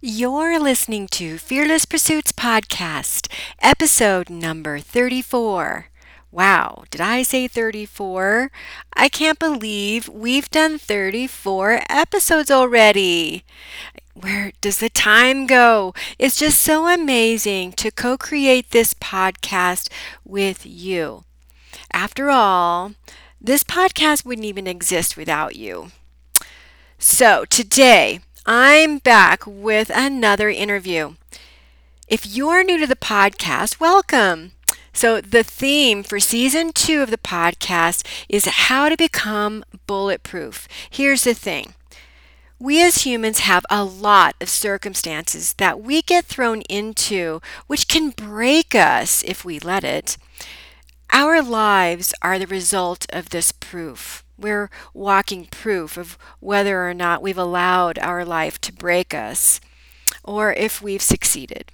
You're listening to Fearless Pursuits Podcast, episode number 34. Wow, did I say 34? I can't believe we've done 34 episodes already. Where does the time go? It's just so amazing to co create this podcast with you. After all, this podcast wouldn't even exist without you. So, today, I'm back with another interview. If you're new to the podcast, welcome. So, the theme for season two of the podcast is how to become bulletproof. Here's the thing we as humans have a lot of circumstances that we get thrown into, which can break us if we let it. Our lives are the result of this proof. We're walking proof of whether or not we've allowed our life to break us or if we've succeeded.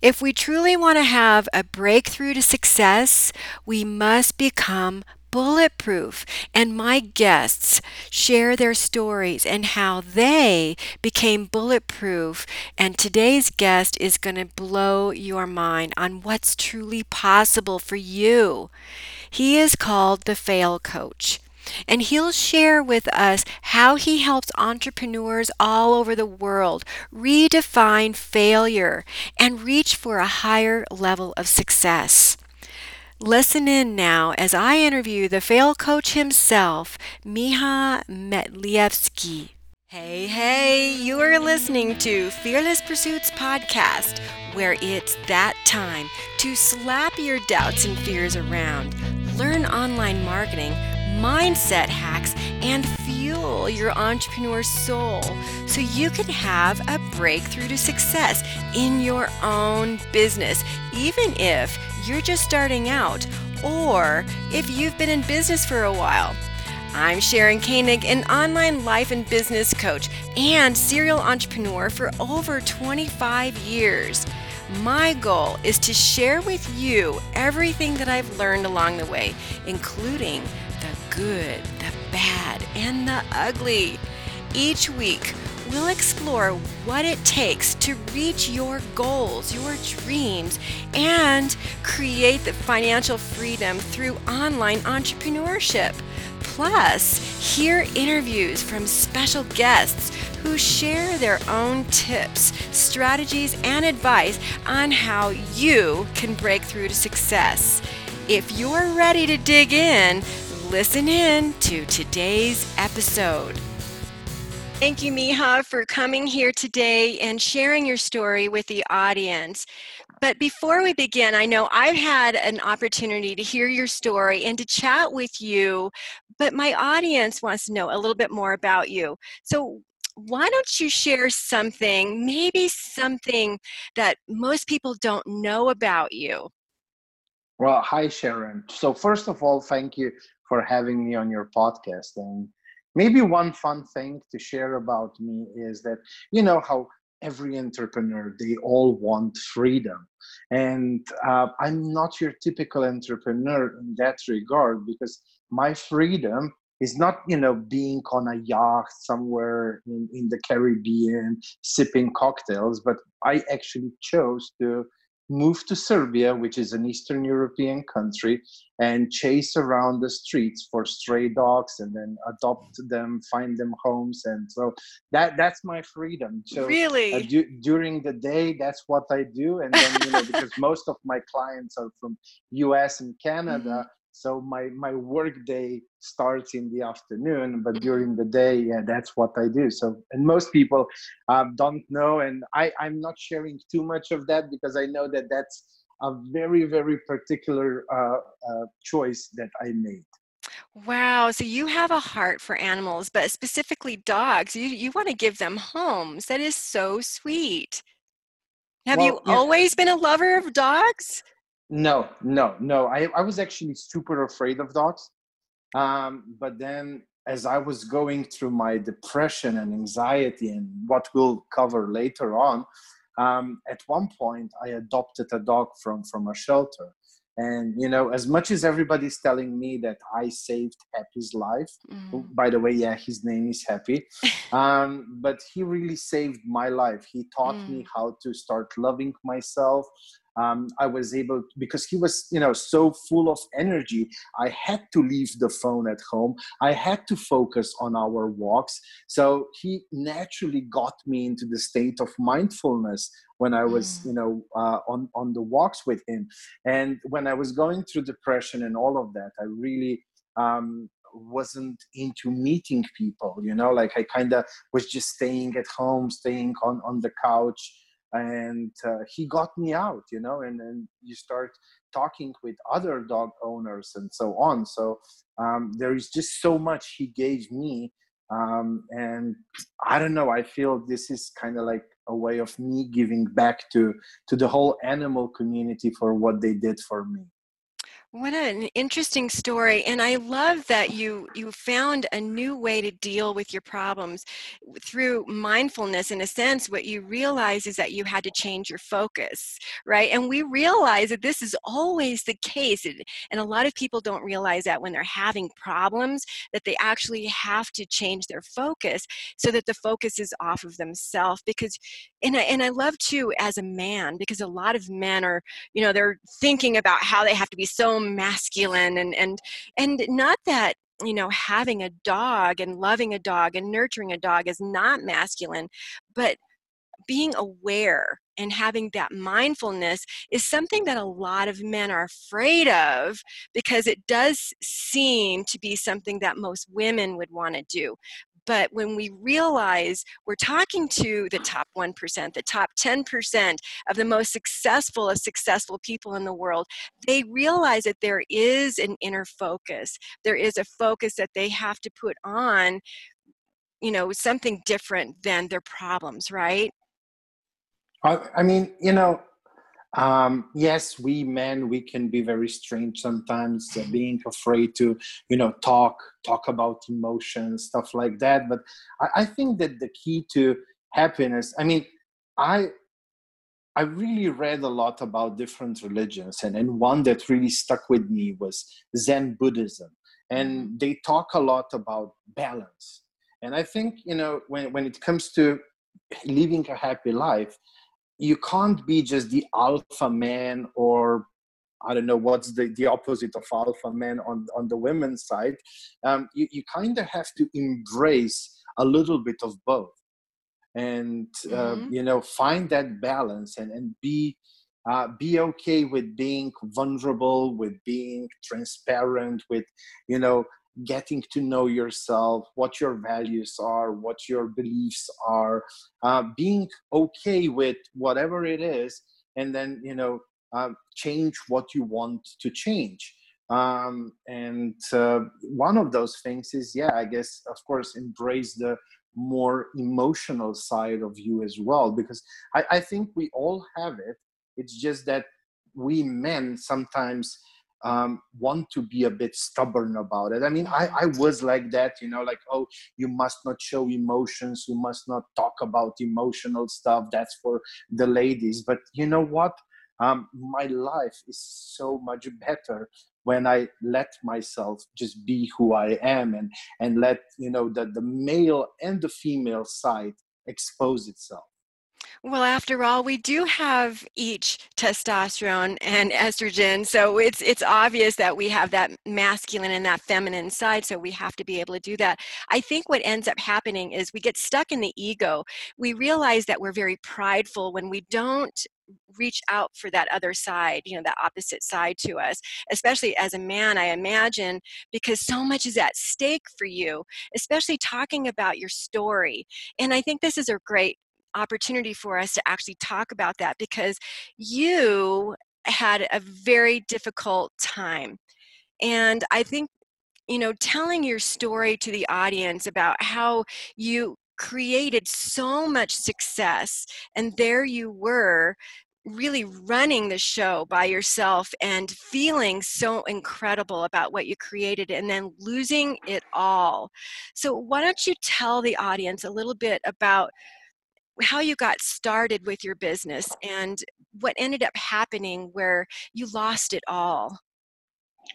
If we truly want to have a breakthrough to success, we must become bulletproof. And my guests share their stories and how they became bulletproof. And today's guest is going to blow your mind on what's truly possible for you. He is called the Fail Coach and he'll share with us how he helps entrepreneurs all over the world redefine failure and reach for a higher level of success. Listen in now as I interview the fail coach himself, Miha Matlievski. Hey, hey, you are listening to Fearless Pursuits Podcast, where it's that time to slap your doubts and fears around, learn online marketing mindset hacks, and fuel your entrepreneur soul so you can have a breakthrough to success in your own business, even if you're just starting out or if you've been in business for a while. I'm Sharon Koenig, an online life and business coach and serial entrepreneur for over 25 years. My goal is to share with you everything that I've learned along the way, including good, the bad, and the ugly. Each week, we'll explore what it takes to reach your goals, your dreams, and create the financial freedom through online entrepreneurship. Plus, hear interviews from special guests who share their own tips, strategies, and advice on how you can break through to success. If you're ready to dig in, listen in to today's episode. Thank you, Miha, for coming here today and sharing your story with the audience. But before we begin, I know I've had an opportunity to hear your story and to chat with you, but my audience wants to know a little bit more about you. So, why don't you share something, maybe something that most people don't know about you? Well, hi, Sharon. So, first of all, thank you for having me on your podcast. And maybe one fun thing to share about me is that, you know, how every entrepreneur, they all want freedom. And uh, I'm not your typical entrepreneur in that regard because my freedom is not you know being on a yacht somewhere in, in the caribbean sipping cocktails but i actually chose to moved to Serbia, which is an Eastern European country, and chase around the streets for stray dogs and then adopt them, find them homes, and so that that's my freedom. So really, uh, du- during the day, that's what I do, and then you know because most of my clients are from U.S. and Canada. So my my work day starts in the afternoon but during the day yeah that's what i do so and most people um, don't know and i i'm not sharing too much of that because i know that that's a very very particular uh, uh, choice that i made Wow. So you have a heart for animals, but specifically dogs. You you want to give them homes. That is so sweet. Have well, you yeah. always been a lover of dogs? No, no, no. I, I was actually super afraid of dogs. Um, but then as I was going through my depression and anxiety and what we'll cover later on, um, at one point I adopted a dog from, from a shelter. and you know as much as everybody's telling me that i saved happy's life mm. by the way yeah his name is happy um, but he really saved my life he taught mm. me how to start loving myself um, I was able because he was you know so full of energy. I had to leave the phone at home. I had to focus on our walks. So he naturally got me into the state of mindfulness when I was mm. you know uh, on on the walks with him. And when I was going through depression and all of that, I really um, wasn't into meeting people you know like i kind of was just staying at home staying on on the couch and uh, he got me out you know and then you start talking with other dog owners and so on. So um, there is just so much he gave me um, and i don't know i feel this is kind of like a way of me giving back to to the whole animal community for what they did for me what an interesting story. And I love that you you found a new way to deal with your problems through mindfulness in a sense what you realize is that you had to change your focus, right? And we realize that this is always the case. And a lot of people don't realize that when they're having problems that they actually have to change their focus so that the focus is off of themselves because and I, and I love too as a man because a lot of men are, you know, they're thinking about how they have to be so masculine and and and not that you know having a dog and loving a dog and nurturing a dog is not masculine but being aware and having that mindfulness is something that a lot of men are afraid of because it does seem to be something that most women would want to do. But when we realize we're talking to the top 1%, the top 10% of the most successful of successful people in the world, they realize that there is an inner focus. There is a focus that they have to put on, you know, something different than their problems, right? I, I mean, you know, um, yes we men we can be very strange sometimes uh, being afraid to you know talk talk about emotions stuff like that. But I, I think that the key to happiness i mean i i really read a lot about different religions and, and one that really stuck with me was zen buddhism. And mm-hmm. they talk a lot about balance. And i think you know when, when it comes to living a happy life you can't be just the alpha man or I don't know what's the, the opposite of alpha man on, on the women's side. Um, you you kind of have to embrace a little bit of both and, uh, mm-hmm. you know, find that balance and, and be, uh, be okay with being vulnerable, with being transparent, with, you know, getting to know yourself, what your values are, what your beliefs are, uh, being okay with whatever it is, and then you know uh, change what you want to change. Um, and uh, one of those things is, yeah, I guess, of course, embrace the more emotional side of you as well, because I, I think we all have it. It's just that we men sometimes um, want to be a bit stubborn about it. I mean, I, I was like that, you know, like, oh, you must not show emotions, you must not talk about emotional stuff. That's for the ladies. But you know what? Um, my life is so much better when I let myself just be who I am and and let you know that the male and the female side expose itself. Well, after all, we do have each testosterone and estrogen, so it's it's obvious that we have that masculine and that feminine side, so we have to be able to do that. I think what ends up happening is we get stuck in the ego. We realize that we're very prideful when we don't reach out for that other side, you know, that opposite side to us, especially as a man, I imagine, because so much is at stake for you, especially talking about your story. And I think this is a great opportunity for us to actually talk about that because you had a very difficult time. And I think, you know, telling your story to the audience about how you created so much success and there you were really running the show by yourself and feeling so incredible about what you created and then losing it all. So, why don't you tell the audience a little bit about how you got started with your business and what ended up happening where you lost it all.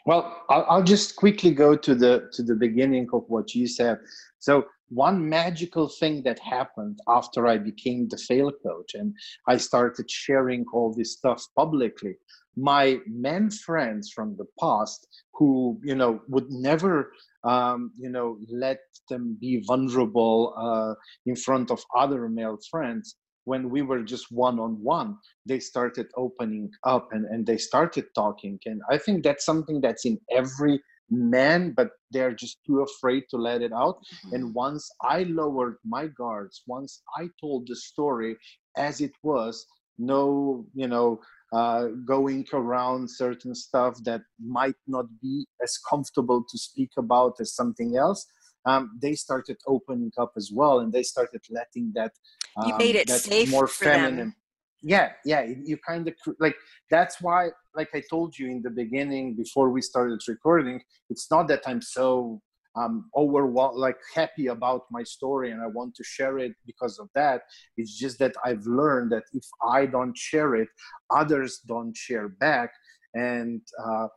Well, I'll, just quickly go to the to the beginning of what you said. So one magical thing that happened after I became the fail coach and I started sharing all this stuff publicly. My men friends from the past who, you know, would never, um, you know, let them be vulnerable uh, in front of other male friends. When we were just one on one they started opening up and, and they started talking. And i think that's something that's in every man but they're just too afraid to let it out. Mm-hmm. and once i lowered my guards once i told the story as it was no you know uh, going around certain stuff that might not be as comfortable to speak about as something else um, they started opening up as well and they started letting that um, you made it safe more feminine them. yeah yeah you kind of like that's why like i told you in the beginning before we started recording it's not that i'm so um overwhelmed like happy about my story and i want to share it because of that. It's just that i've learned that if i don't share it others don't share back. And uh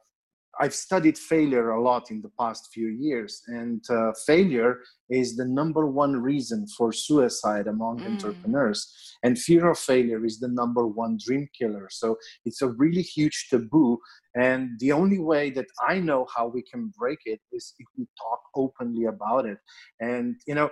I've studied failure a lot in the past few years, and uh, failure is the number one reason for suicide among mm. entrepreneurs. And fear of failure is the number one dream killer. So it's a really huge taboo. And the only way that I know how we can break it is if we talk openly about it. And, you know,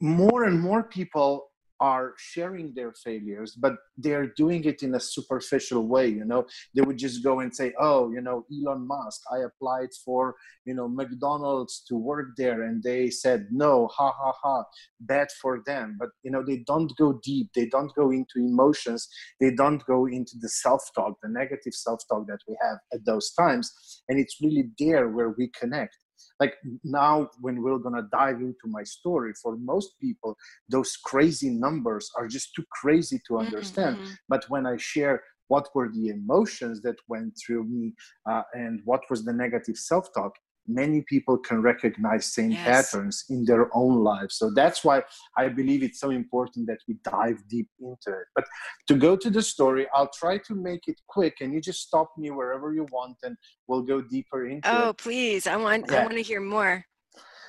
more and more people are sharing their failures but they're doing it in a superficial way you know? They would just go and say oh you know elon musk i applied for you know mcdonald's to work there and they said no ha ha ha bad for them. But you know they don't go deep they don't go into emotions they don't go into the self-talk the negative self-talk that we have at those times and it's really there where we connect like now when we're gonna dive into my story for most people those crazy numbers are just too crazy to understand mm-hmm. but when i share what were the emotions that went through me uh, and what was the negative self-talk many people can recognize same yes. patterns in their own lives. So that's why i believe it's so important that we dive deep into it. But to go to the story i'll try to make it quick and you just stop me wherever you want and we'll go deeper into oh, it. Oh please. I want yeah. i want to hear more.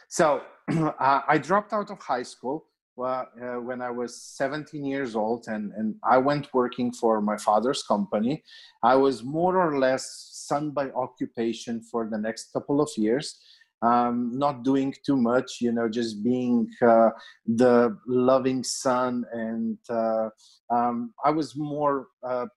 So uh, i dropped out of high school uh, when I was 17 years old, and, and I went working for my father's company. I was more or less son by occupation for the next couple of years. Um, not doing too much, you know, just being uh, the loving son. And uh, um, I was more uh,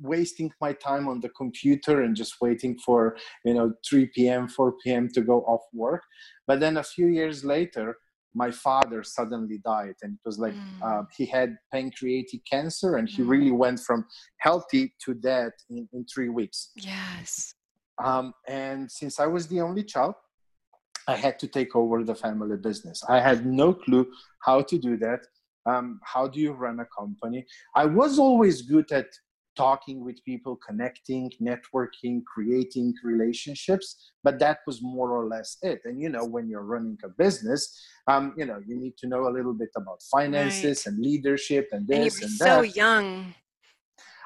wasting my time on the computer and just waiting for, you know, 3 p.m., 4 p.m. to go off work. But then a few years later, my father suddenly died and it was like mm. uh, he had pancreatic cancer and he mm. really went from healthy to dead in, in three weeks. Yes. Um, and since i was the only child i had to take over the family business. I had no clue how to do that. Um, how do you run a company? I was always good at talking with people, connecting, networking, creating relationships. But that was more or less it. And you know, when you're running a business, um, you know, you need to know a little bit about finances right. and leadership and this and, and that. So young.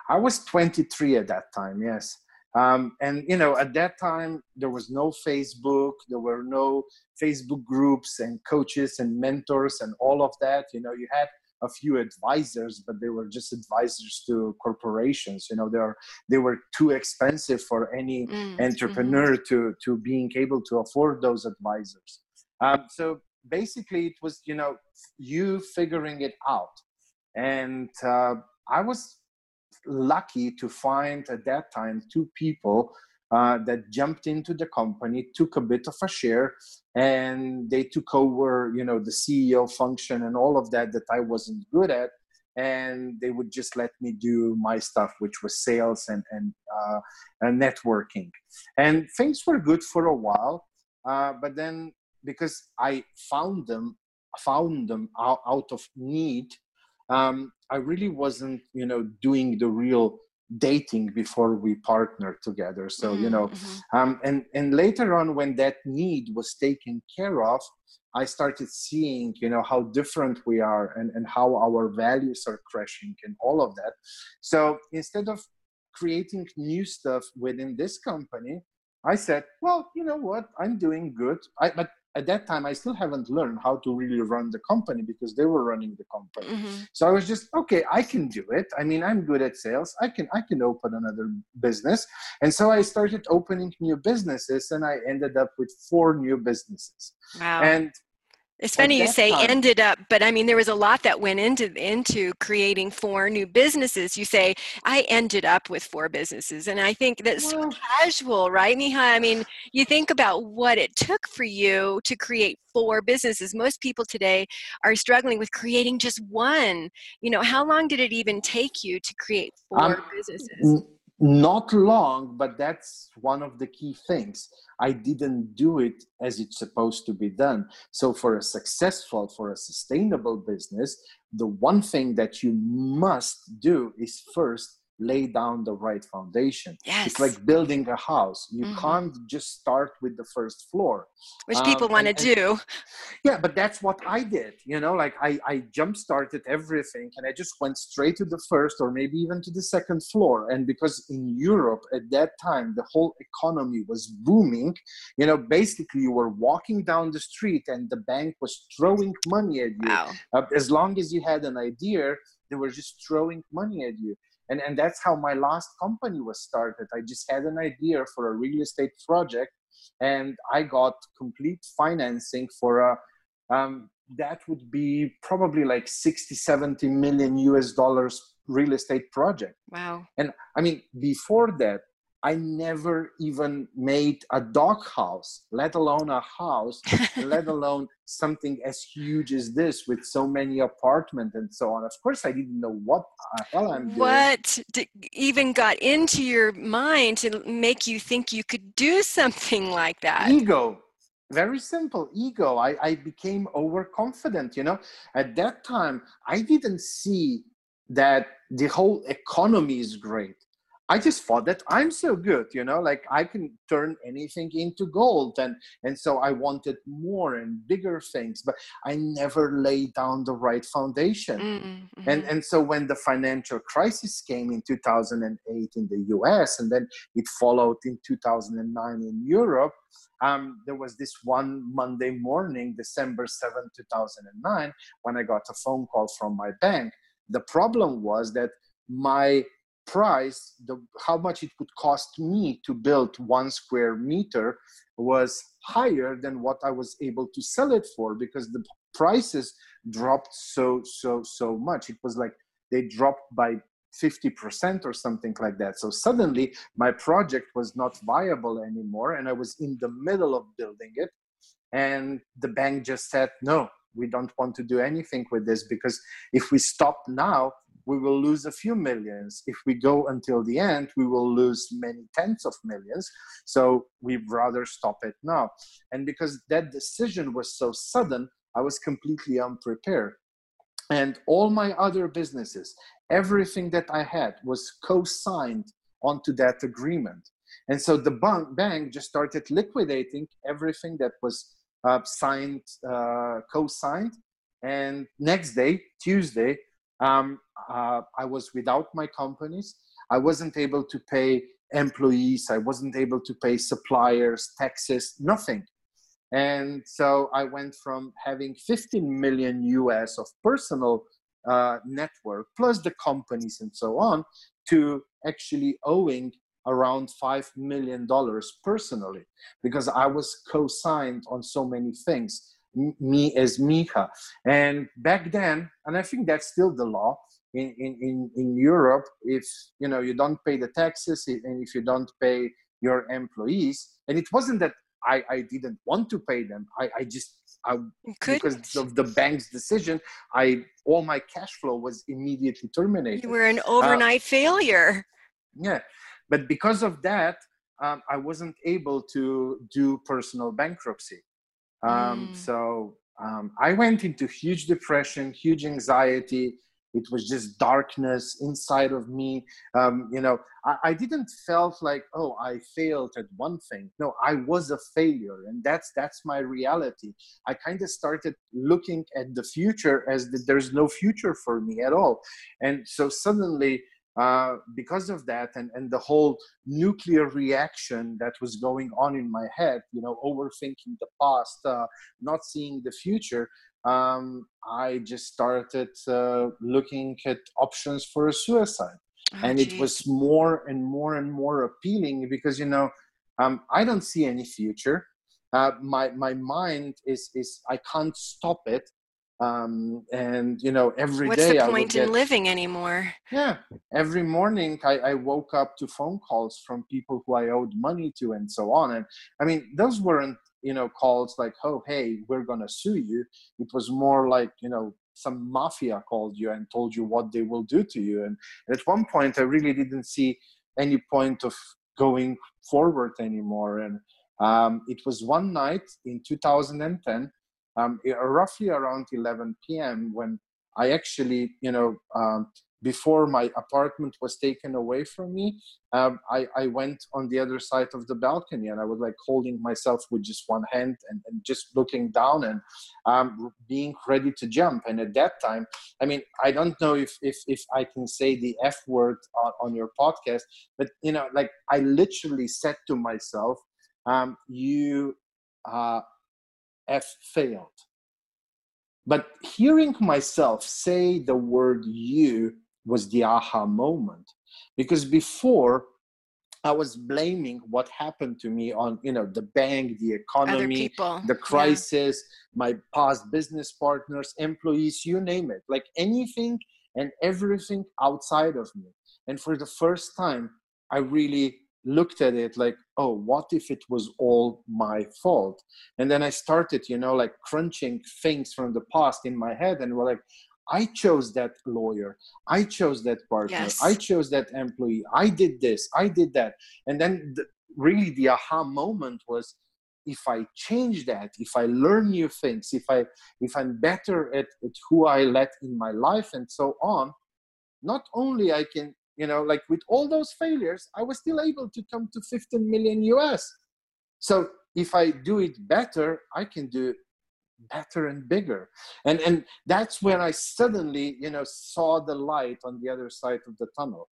I was 23 at that time. Yes. Um, and you know, at that time there was no Facebook, there were no Facebook groups and coaches and mentors and all of that. You know, you had a few advisors, but they were just advisors to corporations. You know, they are they were too expensive for any mm, entrepreneur mm-hmm. to to being able to afford those advisors. Um, so basically, it was you know you figuring it out, and uh, I was lucky to find at that time two people uh, that jumped into the company, took a bit of a share, and they took over, you know, the CEO function and all of that that I wasn't good at. And they would just let me do my stuff, which was sales and and, uh, and networking. And things were good for a while, uh, but then because I found them, found them out, out of need, um, I really wasn't, you know, doing the real dating before we partnered together so mm-hmm. you know mm-hmm. um, and and later on when that need was taken care of I started seeing, you know, how different we are and, and how our values are crashing and all of that. So instead of creating new stuff within this company, I said, well, you know what? I'm doing good. I, but at that time, I still haven't learned how to really run the company because they were running the company. Mm-hmm. So I was just, okay, I can do it. I mean, I'm good at sales. I can, I can open another business. And so I started opening new businesses and I ended up with four new businesses. Wow. And it's funny you say time, ended up, but I mean there was a lot that went into into creating four new businesses. You say I ended up with four businesses, and I think that's well, casual, right, Miha? I mean, you think about what it took for you to create four businesses. Most people today are struggling with creating just one. You know, how long did it even take you to create four um, businesses? Not long but that's one of the key things. I didn't do it as it's supposed to be done. So for a successful for a sustainable business the one thing that you must do is first lay down the right foundation. Yes. It's like building a house. You mm-hmm. can't just start with the first floor. Which um, people want to do. Yeah, but that's what I did. You know, like I, I jump started everything and I just went straight to the first or maybe even to the second floor. And because in Europe at that time, the whole economy was booming, you know, basically you were walking down the street and the bank was throwing money at you. Wow. Uh, as long as you had an idea, they were just throwing money at you. And and that's how my last company was started. I just had an idea for a real estate project and i got complete financing for a um, that would be probably like 60 70 million us dollars real estate project. Wow. And i mean before that I never even made a dog house, let alone a house, let alone something as huge as this with so many apartments and so on. Of course, I didn't know what the hell I'm doing. What even got into your mind to make you think you could do something like that? Ego. Very simple ego. I, I became overconfident. You know, at that time, I didn't see that the whole economy is great I just thought that I'm so good, you know, like I can turn anything into gold. And, and so I wanted more and bigger things, but I never laid down the right foundation. Mm-hmm. And, and so when the financial crisis came in 2008 in the US and then it followed in 2009 in Europe, um, there was this one Monday morning, December 7, 2009, when I got a phone call from my bank. The problem was that my price, the, how much it would cost me to build one square meter was higher than what I was able to sell it for because the prices dropped so, so, so much. It was like they dropped by 50% or something like that. So suddenly my project was not viable anymore and I was in the middle of building it. And the bank just said, no, we don't want to do anything with this because if we stop now, we will lose a few millions. If we go until the end, we will lose many tens of millions. So we'd rather stop it now. And because that decision was so sudden, I was completely unprepared. And all my other businesses, everything that I had was co signed onto that agreement. And so the bank, bank just started liquidating everything that was uh, signed, uh, co signed. And next day, Tuesday, um, uh, I was without my companies. I wasn't able to pay employees. I wasn't able to pay suppliers, taxes, nothing. And so I went from having 15 million US of personal uh, network plus the companies and so on to actually owing around $5 million personally because I was co signed on so many things me as Miha. And back then, and I think that's still the law in, in, in Europe, if you know you don't pay the taxes and if you don't pay your employees, and it wasn't that I, I didn't want to pay them. I, I just I, because of the bank's decision, I all my cash flow was immediately terminated. You were an overnight uh, failure. Yeah, but because of that, um, I wasn't able to do personal bankruptcy. Um, mm. So um, I went into huge depression, huge anxiety. it was just darkness inside of me um, you know I, I didn't felt like oh i failed at one thing no i was a failure and that's that's my reality i kind of started looking at the future as the, there's no future for me at all and so suddenly uh, because of that and, and the whole nuclear reaction that was going on in my head you know overthinking the past uh, not seeing the future um, i just started uh, looking at options for a suicide. Oh, and geez. it was more and more and more appealing because you know um, i don't see any future. Uh, my my mind is is i can't stop it um, and you know every What's day the point in living anymore? Yeah every morning I, I, woke up to phone calls from people who i owed money to and so on and i mean those weren't you know calls like oh hey we're gonna sue you. It was more like you know some mafia called you and told you what they will do to you and at one point i really didn't see any point of going forward anymore and um, it was one night in 2010 um, roughly around 11 p.m. when I actually, you know, um, before my apartment was taken away from me, um, I, I, went on the other side of the balcony and I was like holding myself with just one hand and, and just looking down and um, being ready to jump. And at that time, I mean, I don't know if if, if I can say the F word on, on your podcast, but you know, like I literally said to myself, um, "You uh, have failed. But hearing myself say the word you was the aha moment. Because before, I was blaming what happened to me on, you know, the bank, the economy, the crisis, yeah. my past business partners, employees, you name it. Like anything and everything outside of me. And for the first time, I really looked at it like oh what if it was all my fault? And then i started you know like crunching things from the past in my head and we're like i chose that lawyer. I chose that partner. Yes. i chose that employee. I did this. I did that. And then the, really the aha moment was if i change that if i learn new things if i if i'm better at, at who i let in my life and so on not only i can you know like with all those failures i was still able to come to 15 million us so if i do it better i can do better and bigger. And and that's when i suddenly you know saw the light on the other side of the tunnel.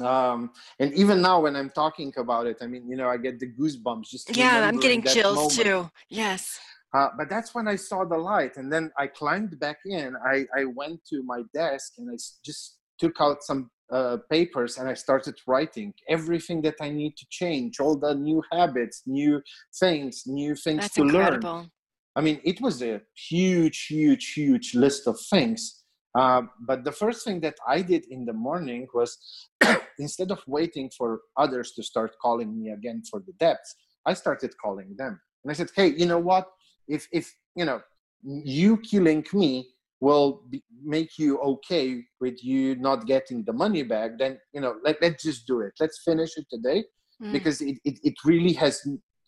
Um and even now when i'm talking about it i mean you know i get the goosebumps just yeah i'm getting chills moment. too. Yes. Uh, but that's when I saw the light, and then I climbed back in. I, I went to my desk and I just took out some uh, papers and I started writing everything that I need to change, all the new habits, new things, new things That's to incredible. learn. I mean, it was a huge, huge, huge list of things. Uh, but the first thing that I did in the morning was instead of waiting for others to start calling me again for the debts, I started calling them. And I said, hey, you know what? If, if you know, you killing me will be, make you okay with you not getting the money back then you know let, let's just do it. Let's finish it today mm. because it, it, it really has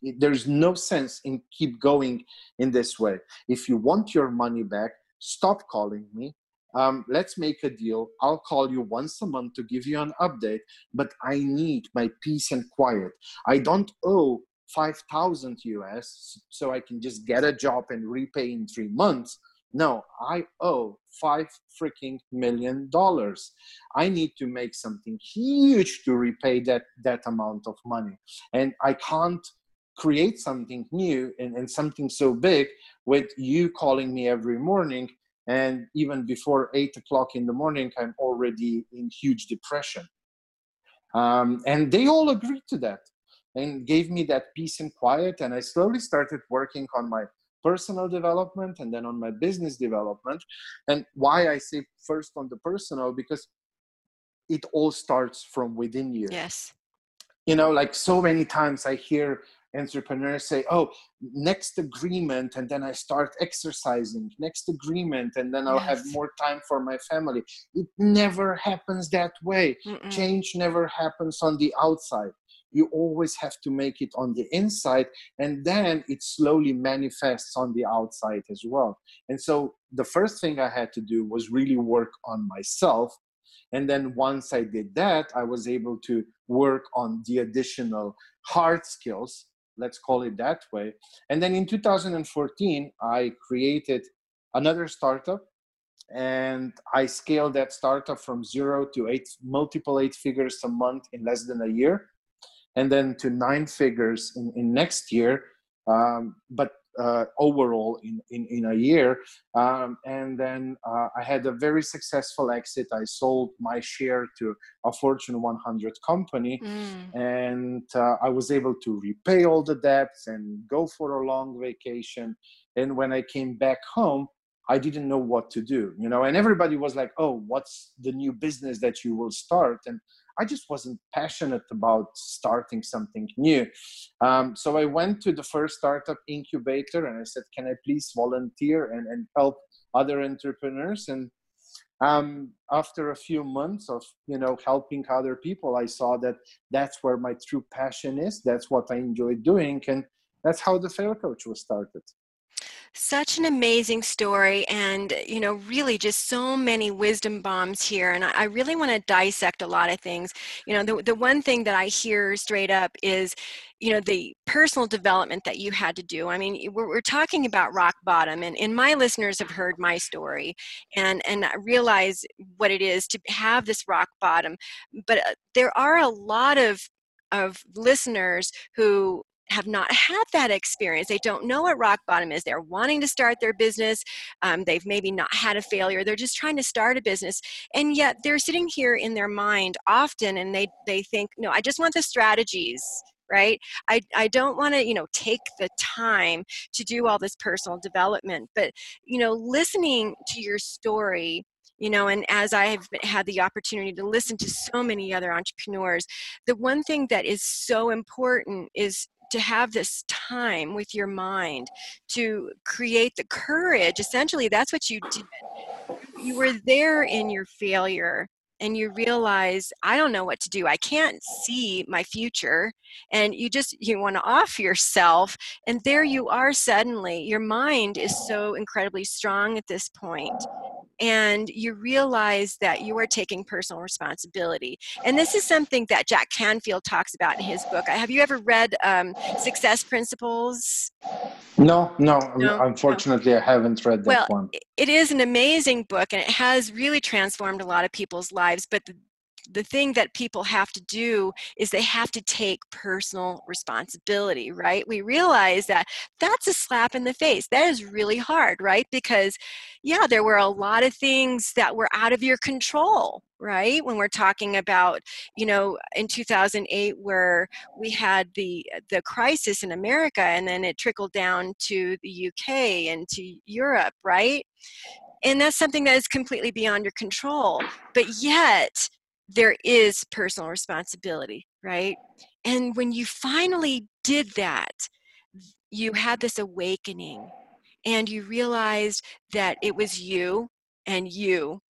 it, there's no sense in keep going in this way. If you want your money back stop calling me. Um, let's make a deal. I'll call you once a month to give you an update but i need my peace and quiet. I don't owe 5000 us so i can just get a job and repay in three months no, I owe five freaking million dollars. I need to make something huge to repay that that amount of money, and I can't create something new and, and something so big with you calling me every morning. And even before eight o'clock in the morning i'm already in huge depression. Um, and they all agreed to that and gave me that peace and quiet. And i slowly started working on my personal development and then on my business development. And why I say first on the personal, because it all starts from within you. Yes. You know, like so many times I hear entrepreneurs say, oh, next agreement, and then I start exercising, next agreement, and then I'll yes. have more time for my family. It never happens that way. Mm-mm. Change never happens on the outside you always have to make it on the inside and then it slowly manifests on the outside as well and so the first thing I had to do was really work on myself. And then once I did that, I was able to work on the additional hard skills, let's call it that way. And then in 2014, I created another startup and I scaled that startup from zero to eight, multiple eight figures a month in less than a year, and then to nine figures in, in next year. Um, but uh, overall in, in, in a year. Um, and then uh, I had a very successful exit. I sold my share to a Fortune 100 company, mm. and uh, I was able to repay all the debts and go for a long vacation. And when I came back home, I didn't know what to do, you know, and everybody was like, oh, what's the new business that you will start? And I just wasn't passionate about starting something new. Um, so I went to the first startup incubator and I said, can I please volunteer and, and help other entrepreneurs? And um, after a few months of you know helping other people, I saw that that's where my true passion is. That's what I enjoy doing, and that's how the Fail Coach was started such an amazing story and you know really just so many wisdom bombs here and i really want to dissect a lot of things. You know the, the one thing that i hear straight up is you know the personal development that you had to do. I mean we're, we're talking about rock bottom and, and my listeners have heard my story and and I realize what it is to have this rock bottom but uh, there are a lot of of listeners who have not had that experience. They don't know what rock bottom is. They're wanting to start their business. Um, they've maybe not had a failure. They're just trying to start a business. And yet they're sitting here in their mind often and they, they think, no, I just want the strategies right i, I don't want to you know take the time to do all this personal development but you know listening to your story you know and as i have had the opportunity to listen to so many other entrepreneurs the one thing that is so important is to have this time with your mind to create the courage essentially that's what you did. You were there in your failure and you realize i don't know what to do. I can't see my future and you just you want to off yourself and there you are suddenly. Your mind is so incredibly strong at this point and you realize that you are taking personal responsibility. And this is something that Jack Canfield talks about in his book. Have you ever read um, Success Principles? No, no, no unfortunately, no. I haven't read that well, one. It is an amazing book and it has really transformed a lot of people's lives. But the, the thing that people have to do is they have to take personal responsibility, right? We realize that that's a slap in the face. That is really hard, right? Because, yeah, there were a lot of things that were out of your control, right? When we're talking about, you know, in 2008, where we had the the crisis in America, and then it trickled down to the UK and to Europe, right? And that's something that is completely beyond your control. But yet, there is personal responsibility, right? And when you finally did that, you had this awakening and you realized that it was you and you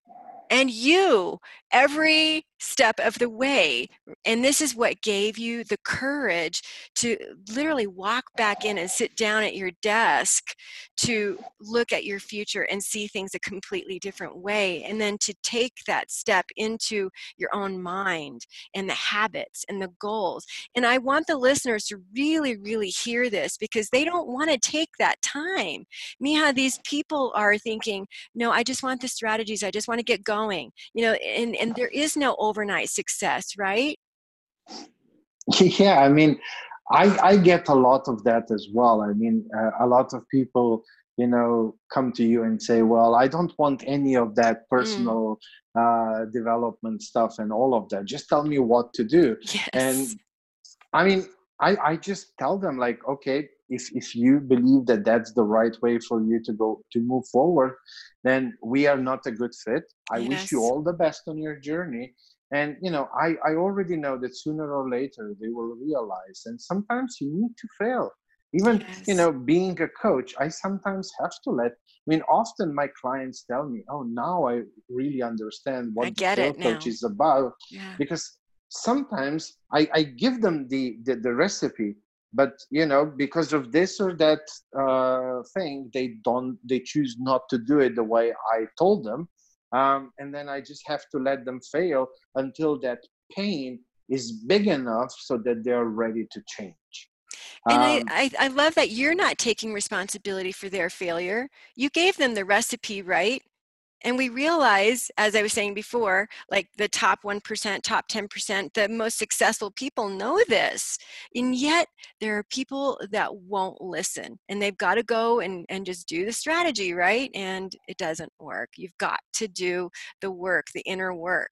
and you every step of the way. And this is what gave you the courage to literally walk back in and sit down at your desk to look at your future and see things a completely different way. And then to take that step into your own mind and the habits and the goals. And I want the listeners to really, really hear this because they don't want to take that time. Miha, these people are thinking, no, I just want the strategies. I just want to get going. You know, and, and there is no overnight success, right? Yeah, I mean, I, I get a lot of that as well. I mean, uh, a lot of people, you know, come to you and say, well, I don't want any of that mm. personal mm. uh, development stuff and all of that. Just tell me what to do. Yes. And I mean, I, I just tell them like, okay, if, if you believe that that's the right way for you to go to move forward, then we are not a good fit. I yes. wish you all the best on your journey and you know I, I already know that sooner or later they will realize and sometimes you need to fail even yes. you know being a coach i sometimes have to let i mean often my clients tell me oh now i really understand what the coach is about yeah. because sometimes I, I give them the, the, the recipe but you know because of this or that uh, thing they don't they choose not to do it the way i told them um, and then i just have to let them fail until that pain is big enough so that they're ready to change and um, I, I, I love that you're not taking responsibility for their failure. You gave them the recipe, right? And we realize, as I was saying before, like the top 1%, top 10%, the most successful people know this. And yet there are people that won't listen and they've got to go and, and just do the strategy, right? And it doesn't work. You've got to do the work, the inner work.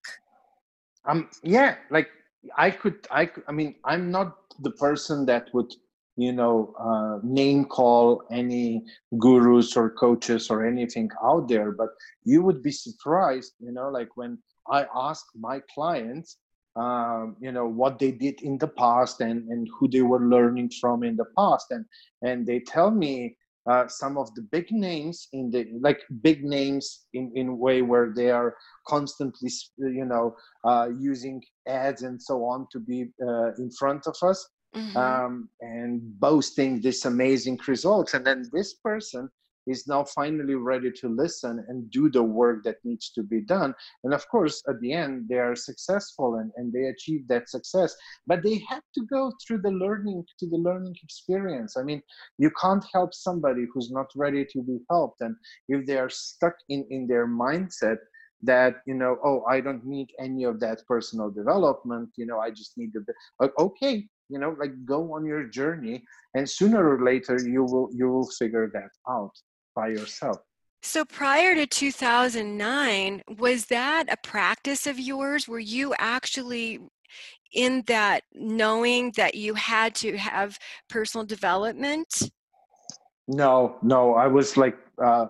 Um, yeah, like I could, I, I mean, I'm not the person that would you know uh, name call any gurus or coaches or anything out there but you would be surprised you know like when i ask my clients um, you know what they did in the past and and who they were learning from in the past. And and they tell me uh, some of the big names in the like big names in in way where they are constantly you know uh, using ads and so on to be uh, in front of us mm-hmm. um, and boasting this amazing results. And then this person is now finally ready to listen and do the work that needs to be done. And of course at the end they are successful and, and they achieve that success. But they have to go through the learning to the learning experience. I mean you can't help somebody who's not ready to be helped. And if they are stuck in in their mindset that you know oh i don't need any of that personal development. You know i just need the okay you know like go on your journey and sooner or later you will you will figure that out by yourself. So prior to 2009 was that a practice of yours? Were you actually in that knowing that you had to have personal development? No no i was like uh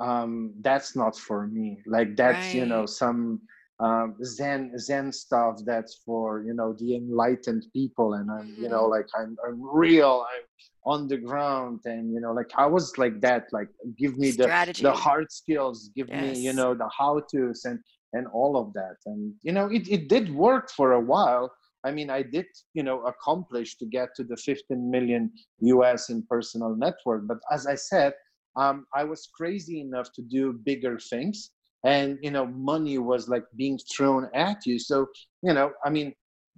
um that's not for me. Like that's right. you know some um, Zen Zen stuff that's for you know the enlightened people, and I'm you know mm-hmm. like I'm I'm real. I'm on the ground, and you know like I was like that. Like give me the Strategy. the hard skills, give yes. me you know the how tos and and all of that. And you know it it did work for a while. I mean, I did, you know, accomplish to get to the 15 million US in personal network. But as I said, um, I was crazy enough to do bigger things and you know money was like being thrown at you so you know i mean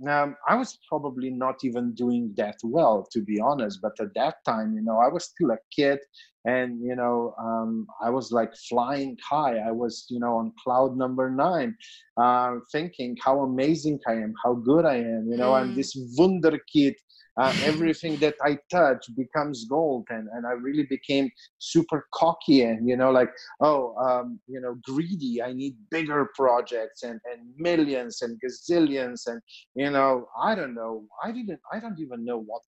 um, i was probably not even doing that well to be honest but at that time you know i was still a kid and you know um, i was like flying high i was you know on cloud number nine uh, thinking how amazing i am how good i am you know mm. i'm this wunderkid uh, everything that I touch becomes gold. And, and I really became super cocky and, you know, like, oh, um, you know, greedy. I need bigger projects and, and millions and gazillions. And, you know, I don't know. I didn't, I don't even know what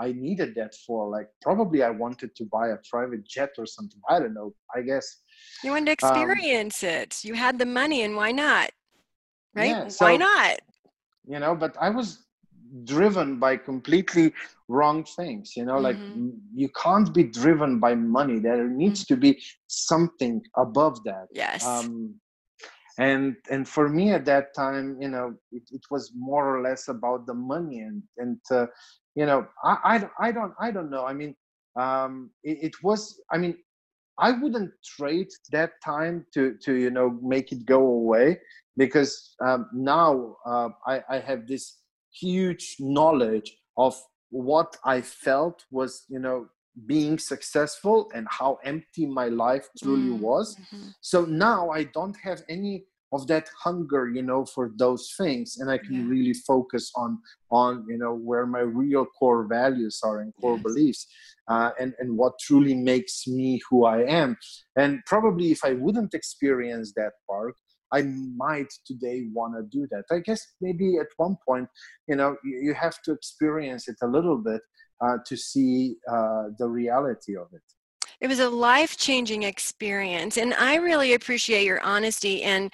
I needed that for. Like, probably I wanted to buy a private jet or something. I don't know. I guess. You wanted to um experience um, it. You had the money, and why not? Right? Yeah, so, why not? You know, but I was driven by completely wrong things you know mm-hmm. like you can't be driven by money there needs mm-hmm. to be something above that yes um, and and for me at that time you know it, it was more or less about the money and and uh, you know I, I i don't i don't know i mean um it, it was i mean i wouldn't trade that time to to you know make it go away because um, now uh, I, I have this huge knowledge of what I felt was, you know, being successful and how empty my life truly mm, was. Mm-hmm. So now I don't have any of that hunger, you know, for those things, and I can yeah. really focus on on you know where my real core values are and core yes. beliefs, uh, and and what truly makes me who I am. And probably if I wouldn't experience that part, I might today want to do that. I guess maybe at one point, you know, you, you have to experience it a little bit uh, to see uh, the reality of it. It was a life-changing experience, and I really appreciate your honesty and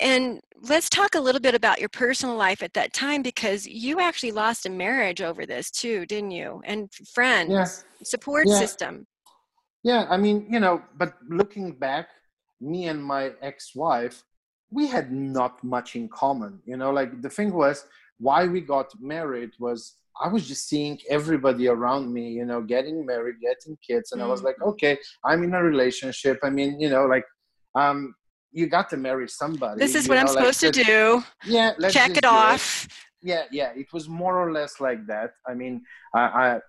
and let's talk a little bit about your personal life at that time because you actually lost a marriage over this too, didn't you? And friends, yeah. support yeah. system. Yeah, I mean, you know, but looking back, me and my ex-wife, we had not much in common you know like the thing was why we got married was I was just seeing everybody around me, you know, getting married, getting kids, and mm. I was like, mm-hmm. okay, I'm in a relationship. I mean, you know, like, um, you got to marry somebody. This is what know, I'm supposed to do. Yeah, check it off. It. Yeah, yeah, it was more or less like that. I mean, I, I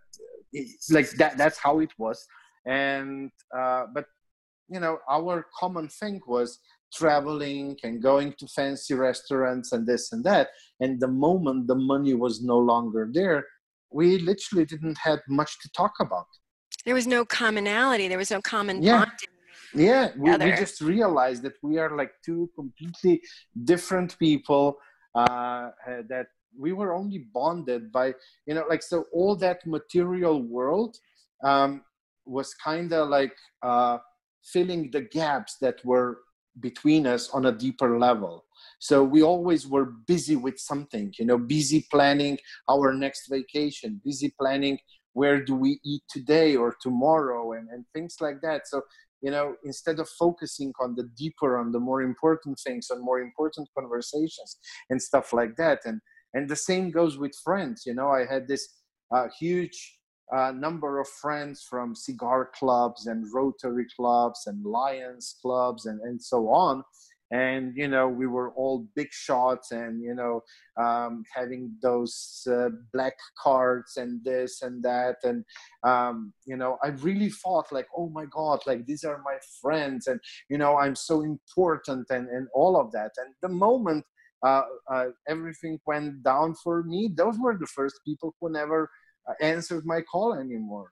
like that. That's how it was. And uh, but you know, our common thing was traveling and going to fancy restaurants and this and that. And the moment the money was no longer there, we literally didn't have much to talk about. There was no commonality. There was no common yeah. bonding. Yeah, we, we, just realized that we are like two completely different people uh, that we were only bonded by, you know, like, so all that material world um, was kind of like uh, filling the gaps that were between us on a deeper level. So we always were busy with something you know busy planning our next vacation busy planning where do we eat today or tomorrow and, and things like that. So you know instead of focusing on the deeper on the more important things on more important conversations and stuff like that. And and the same goes with friends you know i had this uh, huge a number of friends from cigar clubs and Rotary clubs and Lions clubs and, and so on. And, you know, we were all big shots and, you know, um, having those uh, black cards and this and that. And, um, you know, I really thought like, oh my God, like these are my friends and, you know, I'm so important and, and all of that. And the moment uh, uh, everything went down for me, those were the first people who never answered my call anymore.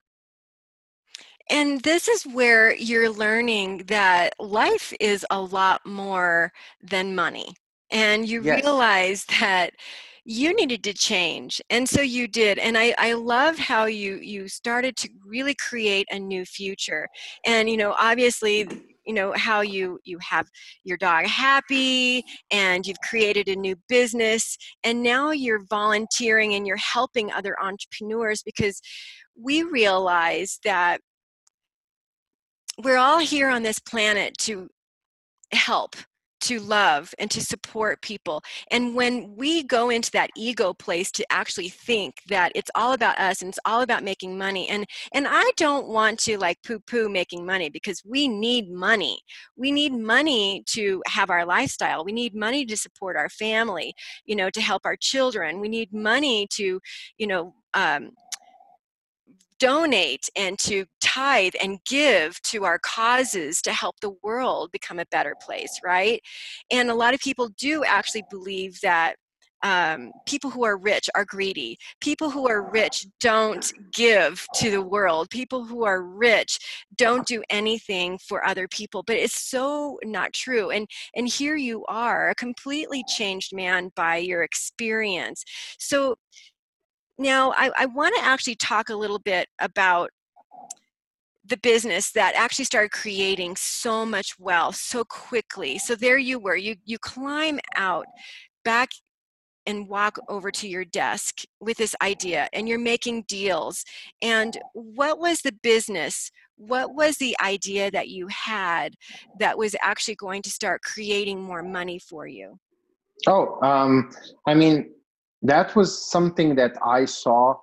And this is where you're learning that life is a lot more than money. And you yes. realize that you needed to change and so you did and i i love how you you started to really create a new future and you know obviously you know how you you have your dog happy and you've created a new business and now you're volunteering and you're helping other entrepreneurs because we realize that we're all here on this planet to help to love and to support people. And when we go into that ego place to actually think that it's all about us and it's all about making money, and and I don't want to like poo-poo making money because we need money. We need money to have our lifestyle. We need money to support our family, you know, to help our children. We need money to, you know, um, donate and to tithe and give to our causes to help the world become a better place, right? And a lot of people do actually believe that um, people who are rich are greedy. People who are rich don't give to the world. People who are rich don't do anything for other people. But it's so not true. And and here you are, a completely changed man by your experience. So now, I, I want to actually talk a little bit about the business that actually started creating so much wealth so quickly. So there you were. You you climb out back and walk over to your desk with this idea and you're making deals. And what was the business? What was the idea that you had that was actually going to start creating more money for you? Oh, um, I mean, that was something that I saw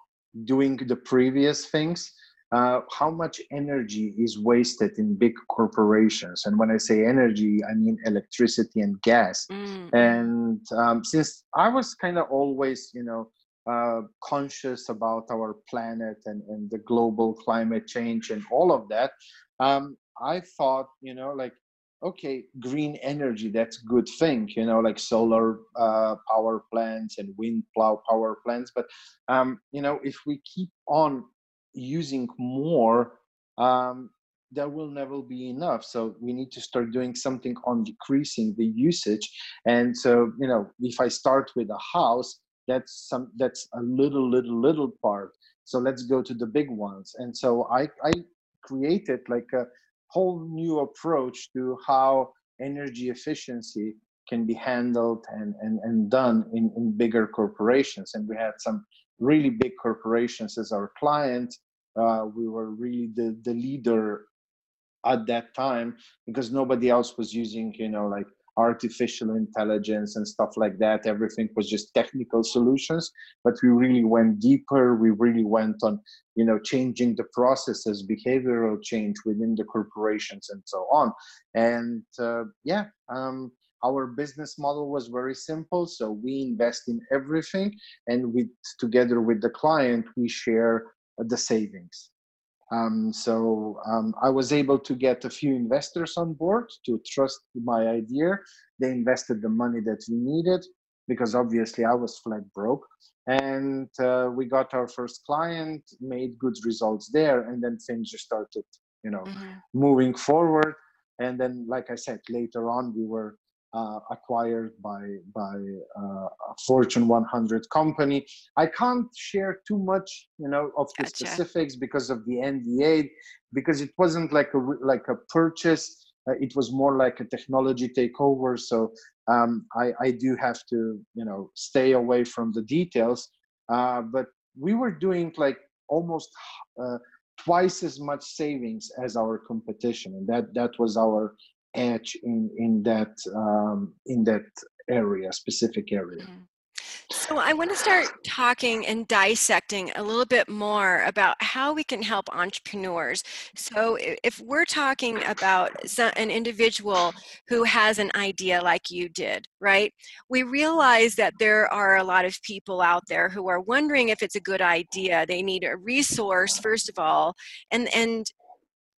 doing the previous things. Uh, how much energy is wasted in big corporations. And when I say energy, I mean electricity and gas. Mm. And um, since I was kind of always, you know, uh, conscious about our planet and, and the global climate change and all of that, um, I thought, you know, like okay green energy that's good thing you know like solar uh, power plants and wind plow power plants. But um, you know if we keep on using more um, there will never be enough. So we need to start doing something on decreasing the usage. And so you know if i start with a house that's some that's a little little little part. So let's go to the big ones. And so i i created like a whole new approach to how energy efficiency can be handled and, and, and done in, in bigger corporations. And we had some really big corporations as our clients. Uh, we were really the, the leader at that time because nobody else was using, you know, like artificial intelligence and stuff like that. Everything was just technical solutions, but we really went deeper. We really went on, you know, changing the processes, behavioral change within the corporations, and so on. And uh, yeah, um, our business model was very simple. So we invest in everything, and with together with the client, we share the savings. Um, so um, I was able to get a few investors on board to trust my idea. They invested the money that we needed because obviously I was flat broke. And uh, we got our first client, made good results there, and then things just started, you know, mm-hmm. moving forward. And then, like I said, later on, we were uh, acquired by by uh, a Fortune 100 company. I can't share too much, you know, of the gotcha. specifics because of the NDA, because it wasn't like a like a purchase. Uh, it was more like a technology takeover. So um, I, I do have to, you know, stay away from the details. Uh, but we were doing like almost uh, twice as much savings as our competition, and that that was our edge in in that um, in that area specific area. Mm-hmm. so i want to start talking and dissecting a little bit more about how we can help entrepreneurs. So if we're talking about an individual who has an idea like you did right we realize that there are a lot of people out there who are wondering if it's a good idea. They need a resource first of all and and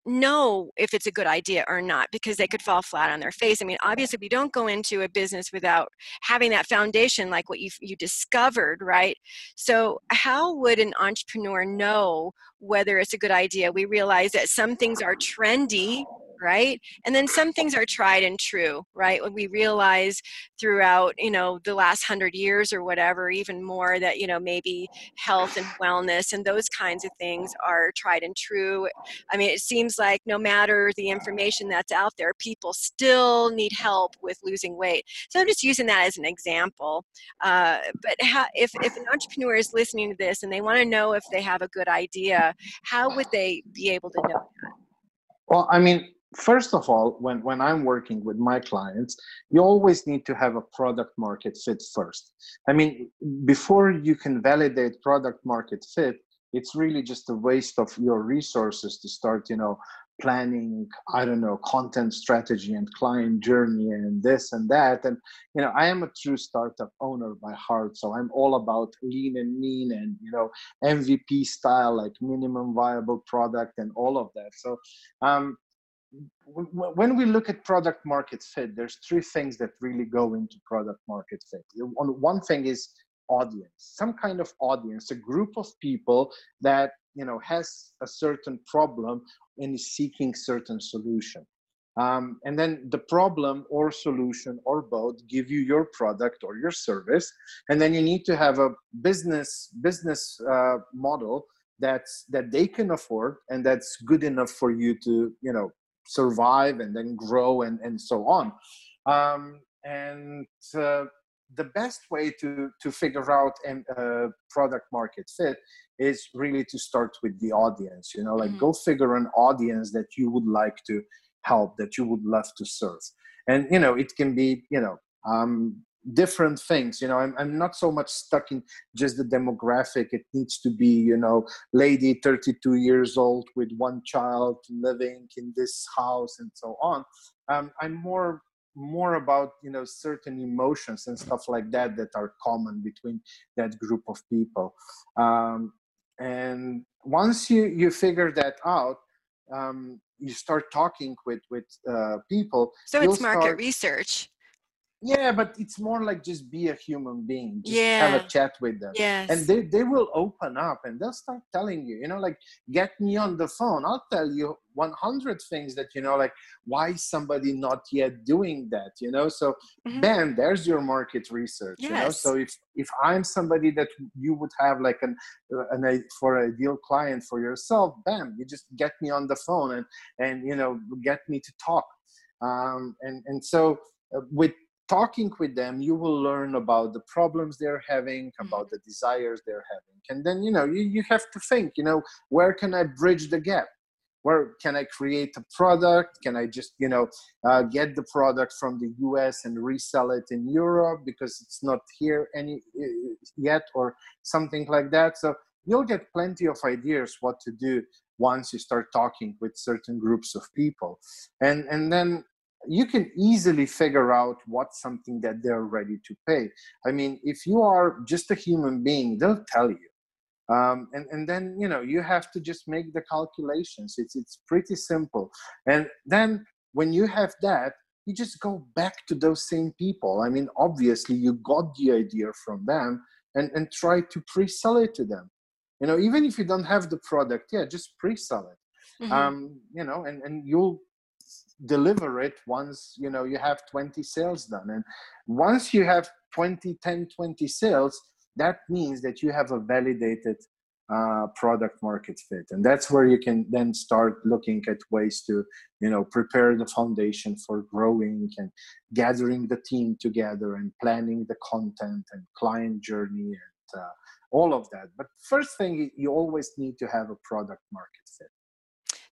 know if it's a good idea or not because they could fall flat on their face. I mean, obviously, we don't go into a business without having that foundation, like what you you discovered, right? So, how would an entrepreneur know whether it's a good idea? We realize that some things are trendy, right? And then some things are tried and true right? When we realize throughout you know the last hundred years or whatever even more that you know maybe health and wellness and those kinds of things are tried and true. I mean it seems like no matter the information that's out there people still need help with losing weight. So i'm just using that as an example. Uh, but how, if, if an entrepreneur is listening to this and they want to know if they have a good idea how would they be able to know that? Well i mean first of all when when i'm working with my clients you always need to have a product market fit first. I mean before you can validate product market fit it's really just a waste of your resources to start you know planning i don't know content strategy and client journey and this and that. And you know i am a true startup owner by heart so i'm all about lean and mean and you know mvp style like minimum viable product and all of that. So um, when we look at product market fit, there's three things that really go into product market fit. One thing is audience, some kind of audience, a group of people that you know has a certain problem and is seeking certain solution. Um, and then the problem or solution or both give you your product or your service, and then you need to have a business business uh, model that's that they can afford and that's good enough for you to you know survive and then grow and, and so on. Um, and uh, the best way to, to figure out a uh, product market fit is really to start with the audience, you know, like mm-hmm. go figure an audience that you would like to help, that you would love to serve. And, you know, it can be, you know, um, different things you know I'm, I'm not so much stuck in just the demographic. It needs to be you know lady 32 years old with one child living in this house and so on. Um, i'm more more about you know certain emotions and stuff like that that are common between that group of people. Um, and once you you figure that out um, you start talking with with uh, people so it's market start, research yeah but it's more like just be a human being just yeah. have a chat with them yes. and they, they will open up and they'll start telling you you know like get me on the phone i'll tell you 100 things that you know like why somebody not yet doing that you know so mm-hmm. bam there's your market research yes. you know so if if i'm somebody that you would have like an, an for a ideal client for yourself bam you just get me on the phone and and you know get me to talk um, and and so uh, with talking with them you will learn about the problems they're having about mm-hmm. the desires they're having. And then you know you, you have to think you know where can i bridge the gap? Where can i create a product? Can i just you know uh, get the product from the us and resell it in europe because it's not here any uh, yet or something like that? So you'll get plenty of ideas what to do once you start talking with certain groups of people. And and then you can easily figure out what's something that they're ready to pay. I mean if you are just a human being they'll tell you. Um, and and then you know you have to just make the calculations. It's it's pretty simple. And then when you have that you just go back to those same people. I mean obviously you got the idea from them and and try to pre-sell it to them. You know even if you don't have the product yeah just pre-sell it. Mm-hmm. um, you know and and you'll deliver it once you know you have 20 sales done. And once you have 20 10 20 sales that means that you have a validated uh, product market fit. And that's where you can then start looking at ways to you know prepare the foundation for growing and gathering the team together and planning the content and client journey and uh, all of that. But first thing you always need to have a product market fit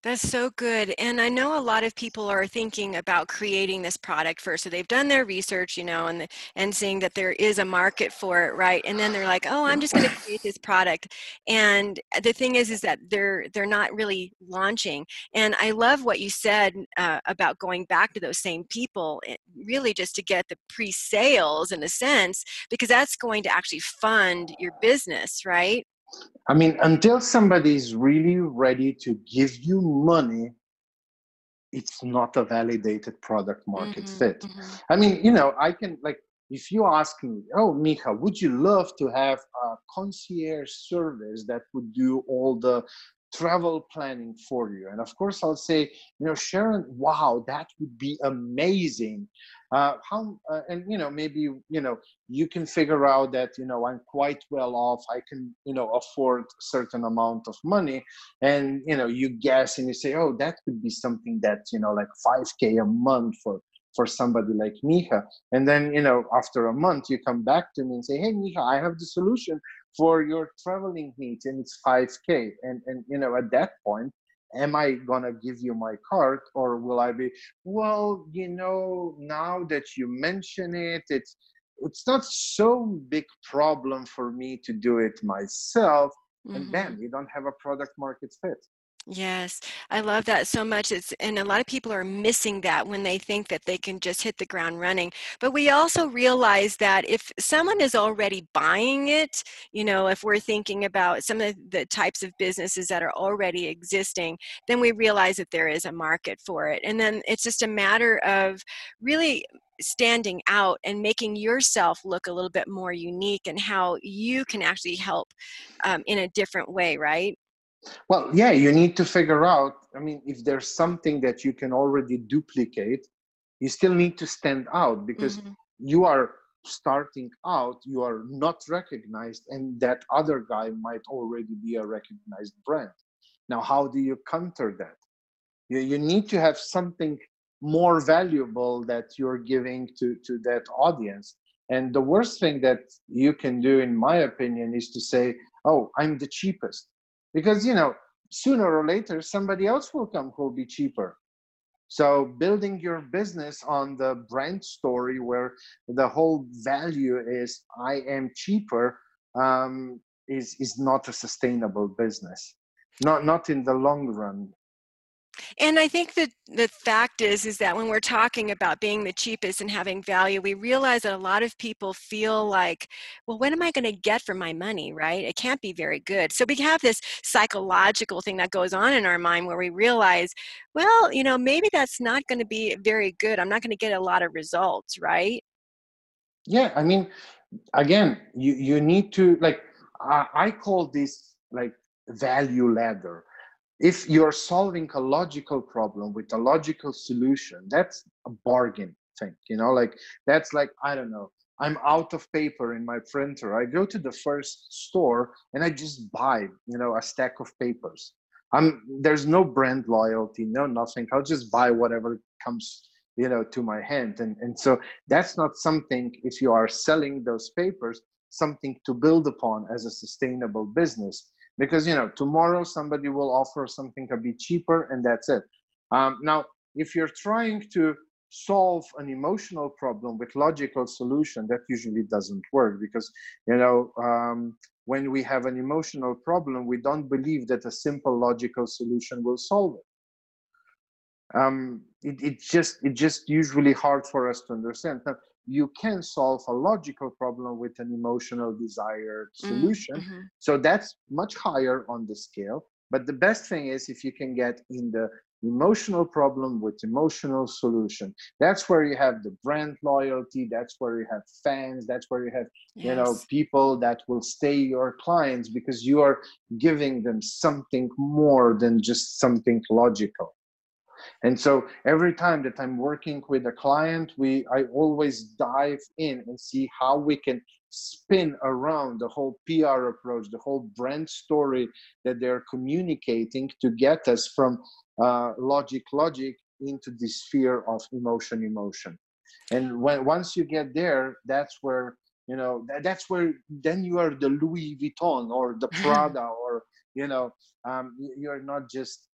that's so good. And I know a lot of people are thinking about creating this product first. So they've done their research, you know, and and seeing that there is a market for it, right? And then they're like, "Oh, I'm just going to create this product." And the thing is is that they're they're not really launching. And I love what you said uh, about going back to those same people, eh, really just to get the pre-sales in a sense because that's going to actually fund your business, right? I mean, until somebody is really ready to give you money, it's not a validated product market mm-hmm, fit. Mm-hmm. I mean, you know, I can like if you ask me, oh, Miha, would you love to have a concierge service that would do all the travel planning for you? And of course, I'll say, you know, Sharon, wow, that would be amazing uh, how uh, and you know maybe you know you can figure out that you know i'm quite well off i can you know afford certain amount of money and you know you guess and you say oh that could be something that you know like 5k a month for for somebody like Miha. And then, you know, after a month, you come back to me and say, Hey, Miha, I have the solution for your traveling needs and it's 5K. And, and you know, at that point, am I gonna give you my card or will I be, well, you know, now that you mention it, it's it's not so big problem for me to do it myself. Mm-hmm. And then you don't have a product market fit. Yes, I love that so much. It's and a lot of people are missing that when they think that they can just hit the ground running. But we also realize that if someone is already buying it, you know, if we're thinking about some of the types of businesses that are already existing, then we realize that there is a market for it. And then it's just a matter of really standing out and making yourself look a little bit more unique and how you can actually help um, in a different way, right? Well, yeah, you need to figure out. I mean, if there's something that you can already duplicate, you still need to stand out because mm-hmm. you are starting out, you are not recognized, and that other guy might already be a recognized brand. Now, how do you counter that? You, you need to have something more valuable that you're giving to, to that audience. And the worst thing that you can do, in my opinion, is to say, Oh, I'm the cheapest because you know sooner or later somebody else will come who will be cheaper. So building your business on the brand story where the whole value is i am cheaper um, is is not a sustainable business. Not not in the long run and I think that the fact is is that when we're talking about being the cheapest and having value, we realize that a lot of people feel like, well, what am I going to get for my money, right? It can't be very good. So we have this psychological thing that goes on in our mind where we realize, well, you know, maybe that's not going to be very good. I'm not going to get a lot of results, right? Yeah, I mean, again, you you need to like I, I call this like value ladder if you're solving a logical problem with a logical solution that's a bargain thing you know like that's like i don't know i'm out of paper in my printer. I go to the first store and i just buy you know a stack of papers. I'm there's no brand loyalty no nothing. I'll just buy whatever comes you know to my hand. And and so that's not something if you are selling those papers something to build upon as a sustainable business because you know tomorrow somebody will offer something a bit cheaper and that's it. Um, now if you're trying to solve an emotional problem with logical solution that usually doesn't work because you know um, when we have an emotional problem we don't believe that a simple logical solution will solve it. Um, it, it just it just usually hard for us to understand. Now, you can solve a logical problem with an emotional desired mm, solution mm-hmm. so that's much higher on the scale but the best thing is if you can get in the emotional problem with emotional solution that's where you have the brand loyalty that's where you have fans that's where you have yes. you know people that will stay your clients because you are giving them something more than just something logical and so every time that i'm working with a client we i always dive in and see how we can spin around the whole pr approach the whole brand story that they're communicating to get us from uh, logic logic into the sphere of emotion emotion. And when once you get there that's where you know that, that's where then you are the louis vuitton or the prada or you know um, you're not just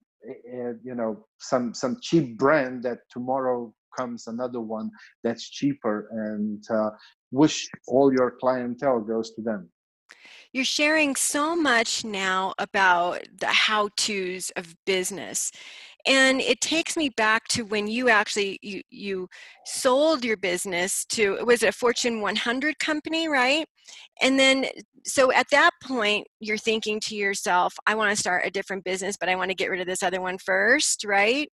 you know some some cheap brand that tomorrow comes another one that's cheaper and uh, wish all your clientele goes to them. You're sharing so much now about the how to's of business and it takes me back to when you actually you, you sold your business to was it was a fortune 100 company right? And then so at that point you're thinking to yourself i want to start a different business but i want to get rid of this other one first right?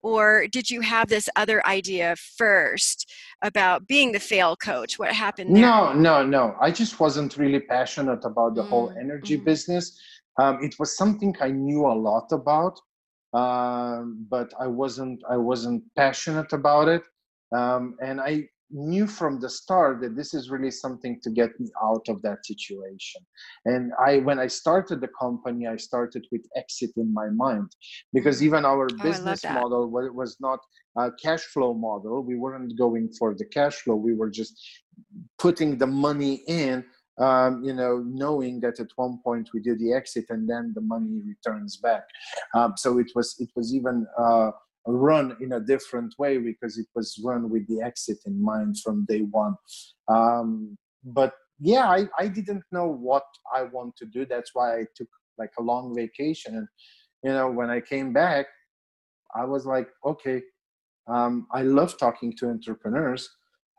Or did you have this other idea first about being the fail coach? What happened there? no no no. I just wasn't really passionate about the mm whole energy mm business. Um, it was something i knew a lot about um, but i wasn't i wasn't passionate about it. Um, and i knew from the start that this is really something to get me out of that situation. And i when i started the company i started with exit in my mind because even our oh, business model was not a cash flow model. We weren't going for the cash flow. We were just putting the money in um, you know, knowing that at one point we do the exit and then the money returns back. Um, so it was it was even uh, run in a different way because it was run with the exit in mind from day one. Um, but yeah, I, I didn't know what I want to do. That's why I took like a long vacation. And, you know, when I came back, I was like, okay, um, I love talking to entrepreneurs.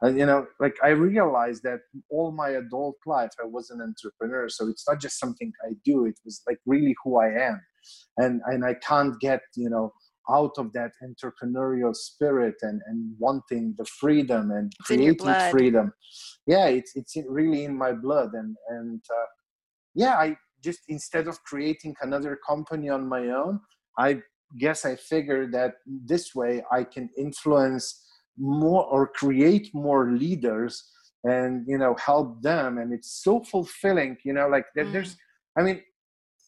And, you know, like I realized that all my adult life, I was an entrepreneur. So it's not just something I do, it was like really who I am. And, and I can't get, you know, out of that entrepreneurial spirit and, and wanting the freedom and it's creating freedom. Yeah, it's it's really in my blood and and uh, yeah, I just instead of creating another company on my own, I guess I figured that this way I can influence more or create more leaders and you know help them and it's so fulfilling you know like mm. there's i mean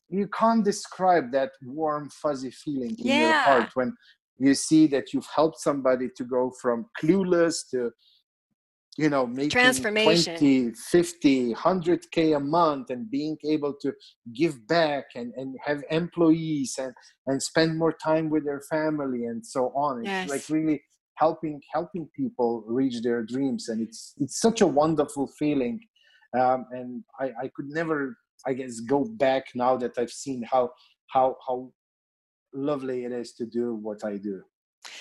you can't describe that warm fuzzy feeling in yeah. your heart when you see that you've helped somebody to go from clueless to you know making transformation 20 50 100k a month and being able to give back and, and have employees and and spend more time with their family and so on yes. it's like really helping helping people reach their dreams and it's it's such a wonderful feeling um, and I, I could never I guess go back now that I've seen how how how lovely it is to do what I do.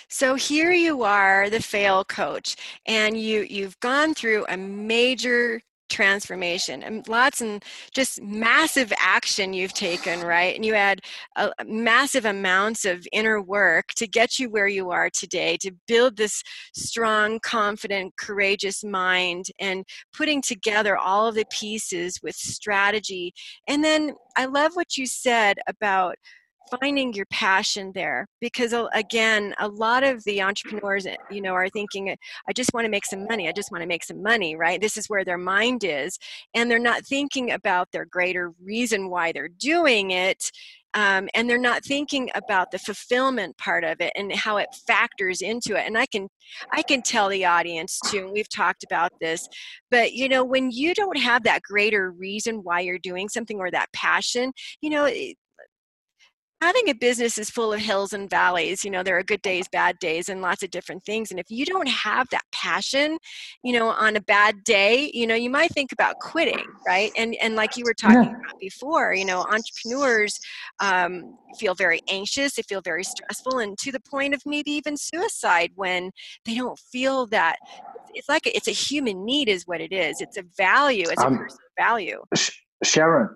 So here you are, the fail coach, and you you've gone through a major transformation and lots and just massive action you've taken right? And you had massive amounts of inner work to get you where you are today to build this strong confident courageous mind and putting together all of the pieces with strategy. And then i love what you said about finding your passion there because again a lot of the entrepreneurs eh, you know are thinking i just want to make some money i just want to make some money right? This is where their mind is and they're not thinking about their greater reason why they're doing it um, and they're not thinking about the fulfillment part of it and how it factors into it and i can i can tell the audience too and we've talked about this but you know when you don't have that greater reason why you're doing something or that passion you know having a business is full of hills and valleys you know there are good days bad days and lots of different things and if you don't have that passion you know on a bad day you know you might think about quitting right and and like you were talking yeah. about before you know entrepreneurs um, feel very anxious they feel very stressful and to the point of maybe even suicide when they don't feel that it's like a, it's a human need is what it is it's a value it's um, a personal value sharon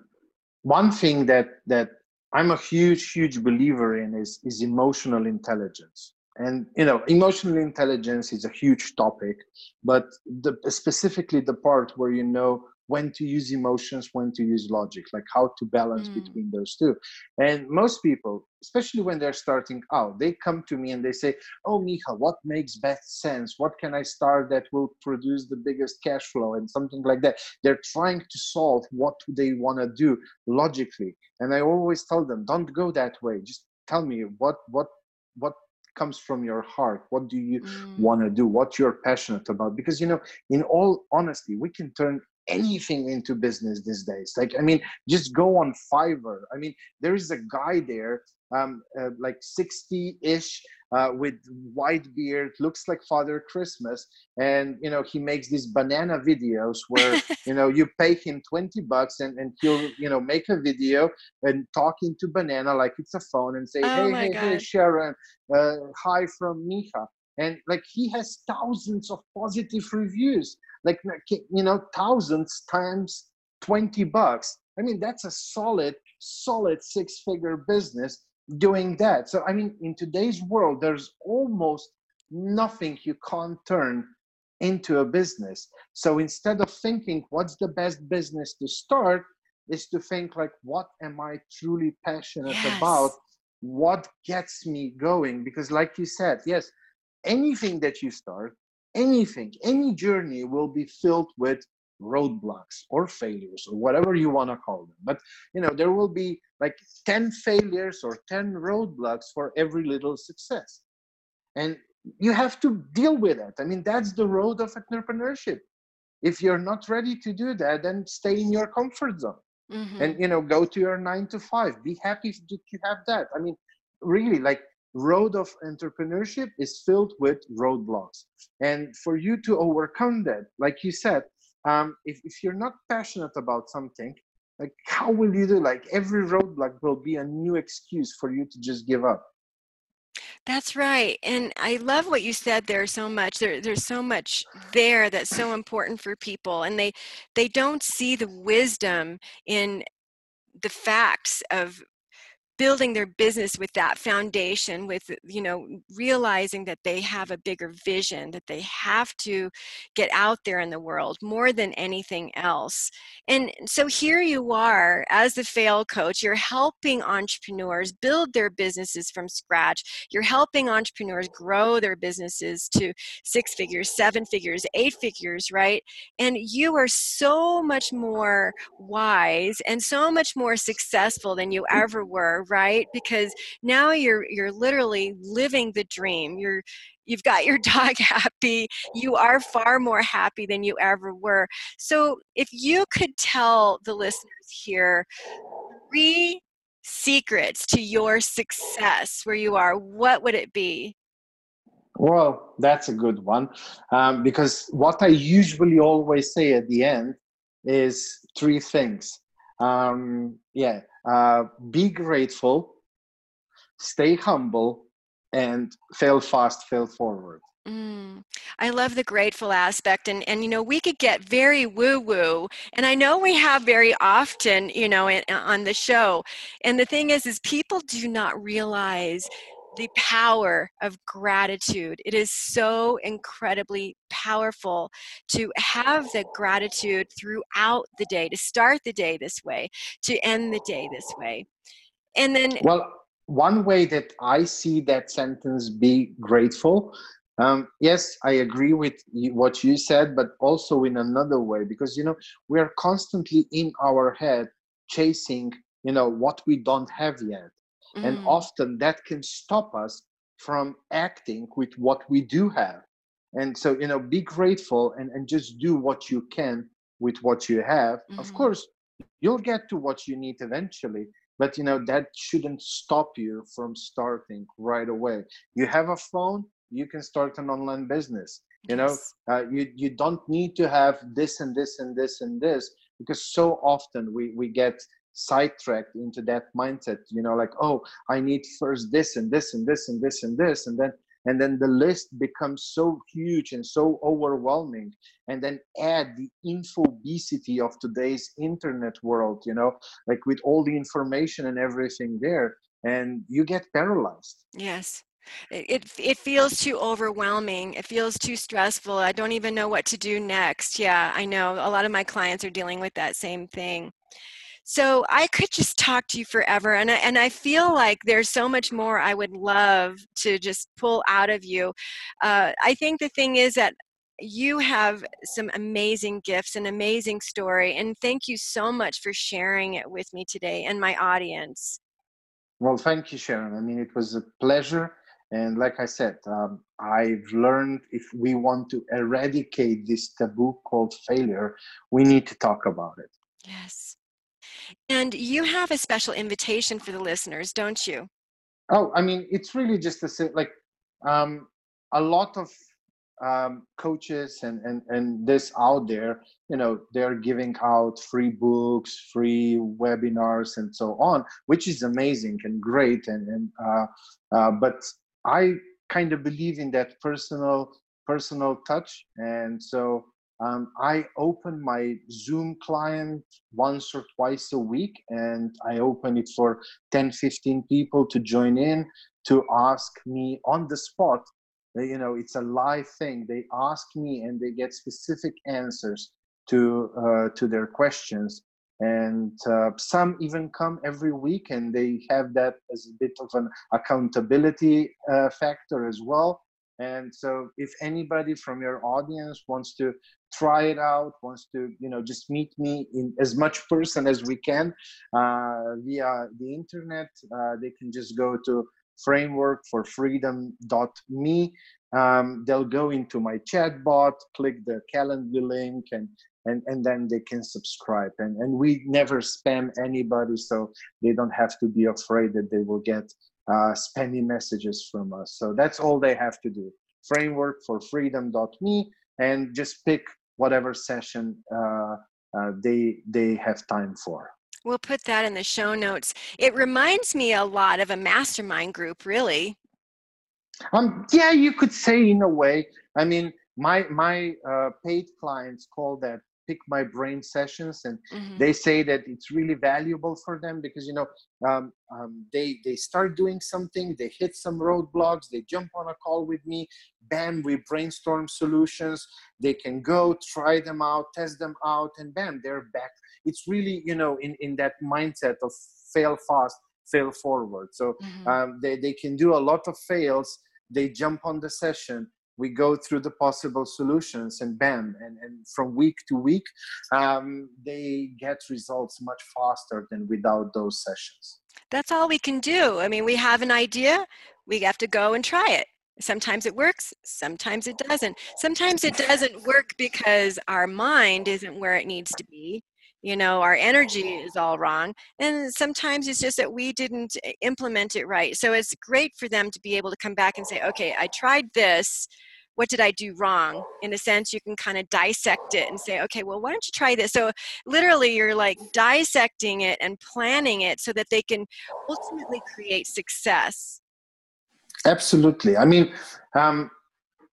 one thing that that I'm a huge, huge believer in is, is emotional intelligence. And you know, emotional intelligence is a huge topic, but the, specifically the part where you know when to use emotions, when to use logic, like how to balance mm. between those two. And most people, especially when they're starting out, they come to me and they say, Oh, Miha, what makes best sense? What can I start that will produce the biggest cash flow and something like that? They're trying to solve what they want to do logically. And I always tell them, don't go that way. Just tell me what, what, what comes from your heart what do you mm. want to do what you're passionate about because you know in all honesty we can turn anything into business these days. Like, I mean, just go on Fiverr. I mean, there is a guy there, um, uh, like 60 ish, uh, with white beard, looks like Father Christmas. And, you know, he makes these banana videos where, you know, you pay him 20 bucks and, and he'll, you know, make a video and talking to banana like it's a phone and say, oh hey, hey, God. hey, Sharon, uh, hi from Miha and like he has thousands of positive reviews like you know thousands times 20 bucks. I mean that's a solid solid six figure business doing that. So i mean in today's world there's almost nothing you can't turn into a business. So instead of thinking what's the best business to start? is to think like what am i truly passionate yes. about? What gets me going? Because like you said yes anything that you start, anything, any journey will be filled with roadblocks or failures or whatever you want to call them. But you know, there will be like 10 failures or 10 roadblocks for every little success. And you have to deal with it. I mean, that's the road of entrepreneurship. If you're not ready to do that, then stay in your comfort zone. Mm-hmm. And you know, go to your nine to five. Be happy that you have that. I mean, really, like road of entrepreneurship is filled with roadblocks and for you to overcome that like you said um, if, if you're not passionate about something like how will you do like every roadblock will be a new excuse for you to just give up that's right. And I love what you said there so much. There, there's so much there that's so important for people. And they they don't see the wisdom in the facts of building their business with that foundation with you know realizing that they have a bigger vision that they have to get out there in the world more than anything else. And so here you are as the fail coach you're helping entrepreneurs build their businesses from scratch. You're helping entrepreneurs grow their businesses to six figures seven figures eight figures right? And you are so much more wise and so much more successful than you mm. ever were right? Because now you're you're literally living the dream. You're you've got your dog happy. You are far more happy than you ever were. So if you could tell the listeners here three secrets to your success where you are what would it be? Well that's a good one um, because what i usually always say at the end is three things. Um, yeah uh, be grateful, stay humble, and fail fast, fail forward. Mm, I love the grateful aspect, and and you know we could get very woo woo, and I know we have very often, you know, in, on the show. And the thing is, is people do not realize the power of gratitude. It is so incredibly powerful to have the gratitude throughout the day, to start the day this way, to end the day this way. And then. Well, one way that I see that sentence be grateful. Um, yes, I agree with what you said, but also in another way, because you know we are constantly in our head chasing you know what we don't have yet mm. and often that can stop us from acting with what we do have. And so you know be grateful and, and just do what you can with what you have. Mm-hmm. of course you'll get to what you need eventually but you know that shouldn't stop you from starting right away. You have a phone you can start an online business. You know uh, you you don't need to have this and this and this and this because so often we we get sidetracked into that mindset you know like oh i need first this and this and this and this and this and then and then the list becomes so huge and so overwhelming and then add the infobesity of today's internet world you know like with all the information and everything there and you get paralyzed. Yes. It, it feels too overwhelming. It feels too stressful. I don't even know what to do next. Yeah i know. A lot of my clients are dealing with that same thing so I could just talk to you forever. And I, and I feel like there's so much more I would love to just pull out of you. Uh, I think the thing is that you have some amazing gifts, an amazing story. And thank you so much for sharing it with me today and my audience. Well, thank you, Sharon. I mean, it was a pleasure. And like I said, um, I've learned if we want to eradicate this taboo called failure, we need to talk about it. Yes. And you have a special invitation for the listeners, don't you? Oh, I mean, it's really just a like um, a lot of um, coaches and, and and this out there, you know, they're giving out free books, free webinars, and so on, which is amazing and great. And and uh, uh, but I kind of believe in that personal personal touch, and so um, I open my Zoom client once or twice a week, and I open it for 10, 15 people to join in to ask me on the spot. You know, it's a live thing. They ask me, and they get specific answers to uh, to their questions. And uh, some even come every week, and they have that as a bit of an accountability uh, factor as well. And so, if anybody from your audience wants to try it out, wants to, you know, just meet me in as much person as we can uh, via the internet, uh, they can just go to frameworkforfreedom.me. Um, they'll go into my chat bot, click the calendar link, and and and then they can subscribe. And and we never spam anybody, so they don't have to be afraid that they will get uh, spammy messages from us. So that's all they have to do. Frameworkforfreedom.me and just pick whatever session uh, uh, they they have time for. We'll put that in the show notes. It reminds me a lot of a mastermind group, really. Um, yeah, you could say in a way. I mean, my my uh, paid clients call that pick my brain sessions and mm-hmm. they say that it's really valuable for them because you know um, um, they they start doing something they hit some roadblocks they jump on a call with me bam we brainstorm solutions they can go try them out test them out and bam they're back it's really you know in in that mindset of fail fast fail forward so mm-hmm. um, they, they can do a lot of fails they jump on the session we go through the possible solutions and bam and, and from week to week um, they get results much faster than without those sessions. That's all we can do. I mean we have an idea we have to go and try it. Sometimes it works sometimes it doesn't. Sometimes it doesn't work because our mind isn't where it needs to be you know our energy is all wrong and sometimes it's just that we didn't eh, implement it right so it's great for them to be able to come back and say okay i tried this what did i do wrong? In a sense you can kind of dissect it and say okay well why don't you try this? So literally you're like dissecting it and planning it so that they can ultimately create success. Absolutely. I mean um,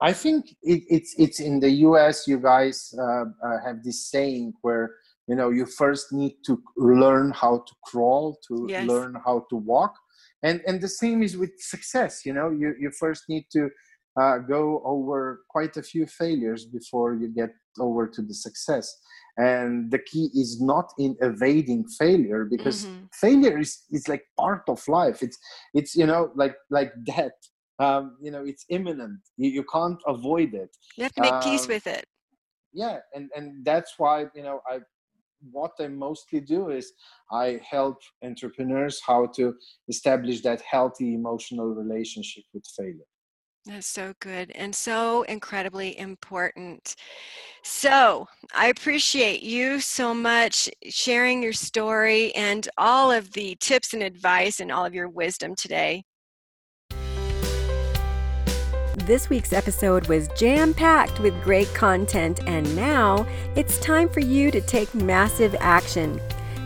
i think it, it's it's in the us you guys uh, uh, have this saying where you know you first need to learn how to crawl to yes. learn how to walk. And and the same is with success you know you you first need to uh, go over quite a few failures before you get over to the success. And the key is not in evading failure because mm-hmm. failure is is like part of life. It's it's you know like like death. Um, you know it's imminent. You, you can't avoid it. You have to make um, peace with it. yeah and and that's why you know i what I mostly do is I help entrepreneurs how to establish that healthy emotional relationship with failure. That's so good and so incredibly important. So, I appreciate you so much sharing your story and all of the tips and advice and all of your wisdom today. This week's episode was jam packed with great content, and now it's time for you to take massive action.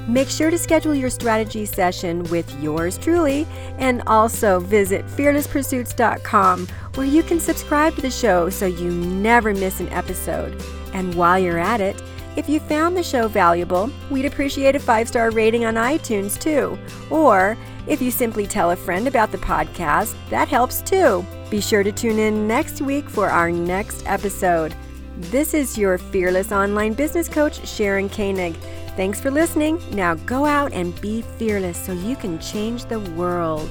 Make sure to schedule your strategy session with yours truly and also visit fearlesspursuits.com where you can subscribe to the show so you never miss an episode. And while you're at it, if you found the show valuable, we'd appreciate a five star rating on iTunes too. Or if you simply tell a friend about the podcast, that helps too. Be sure to tune in next week for our next episode. This is your fearless online business coach, Sharon Koenig. Thanks for listening. Now go out and be fearless so you can change the world.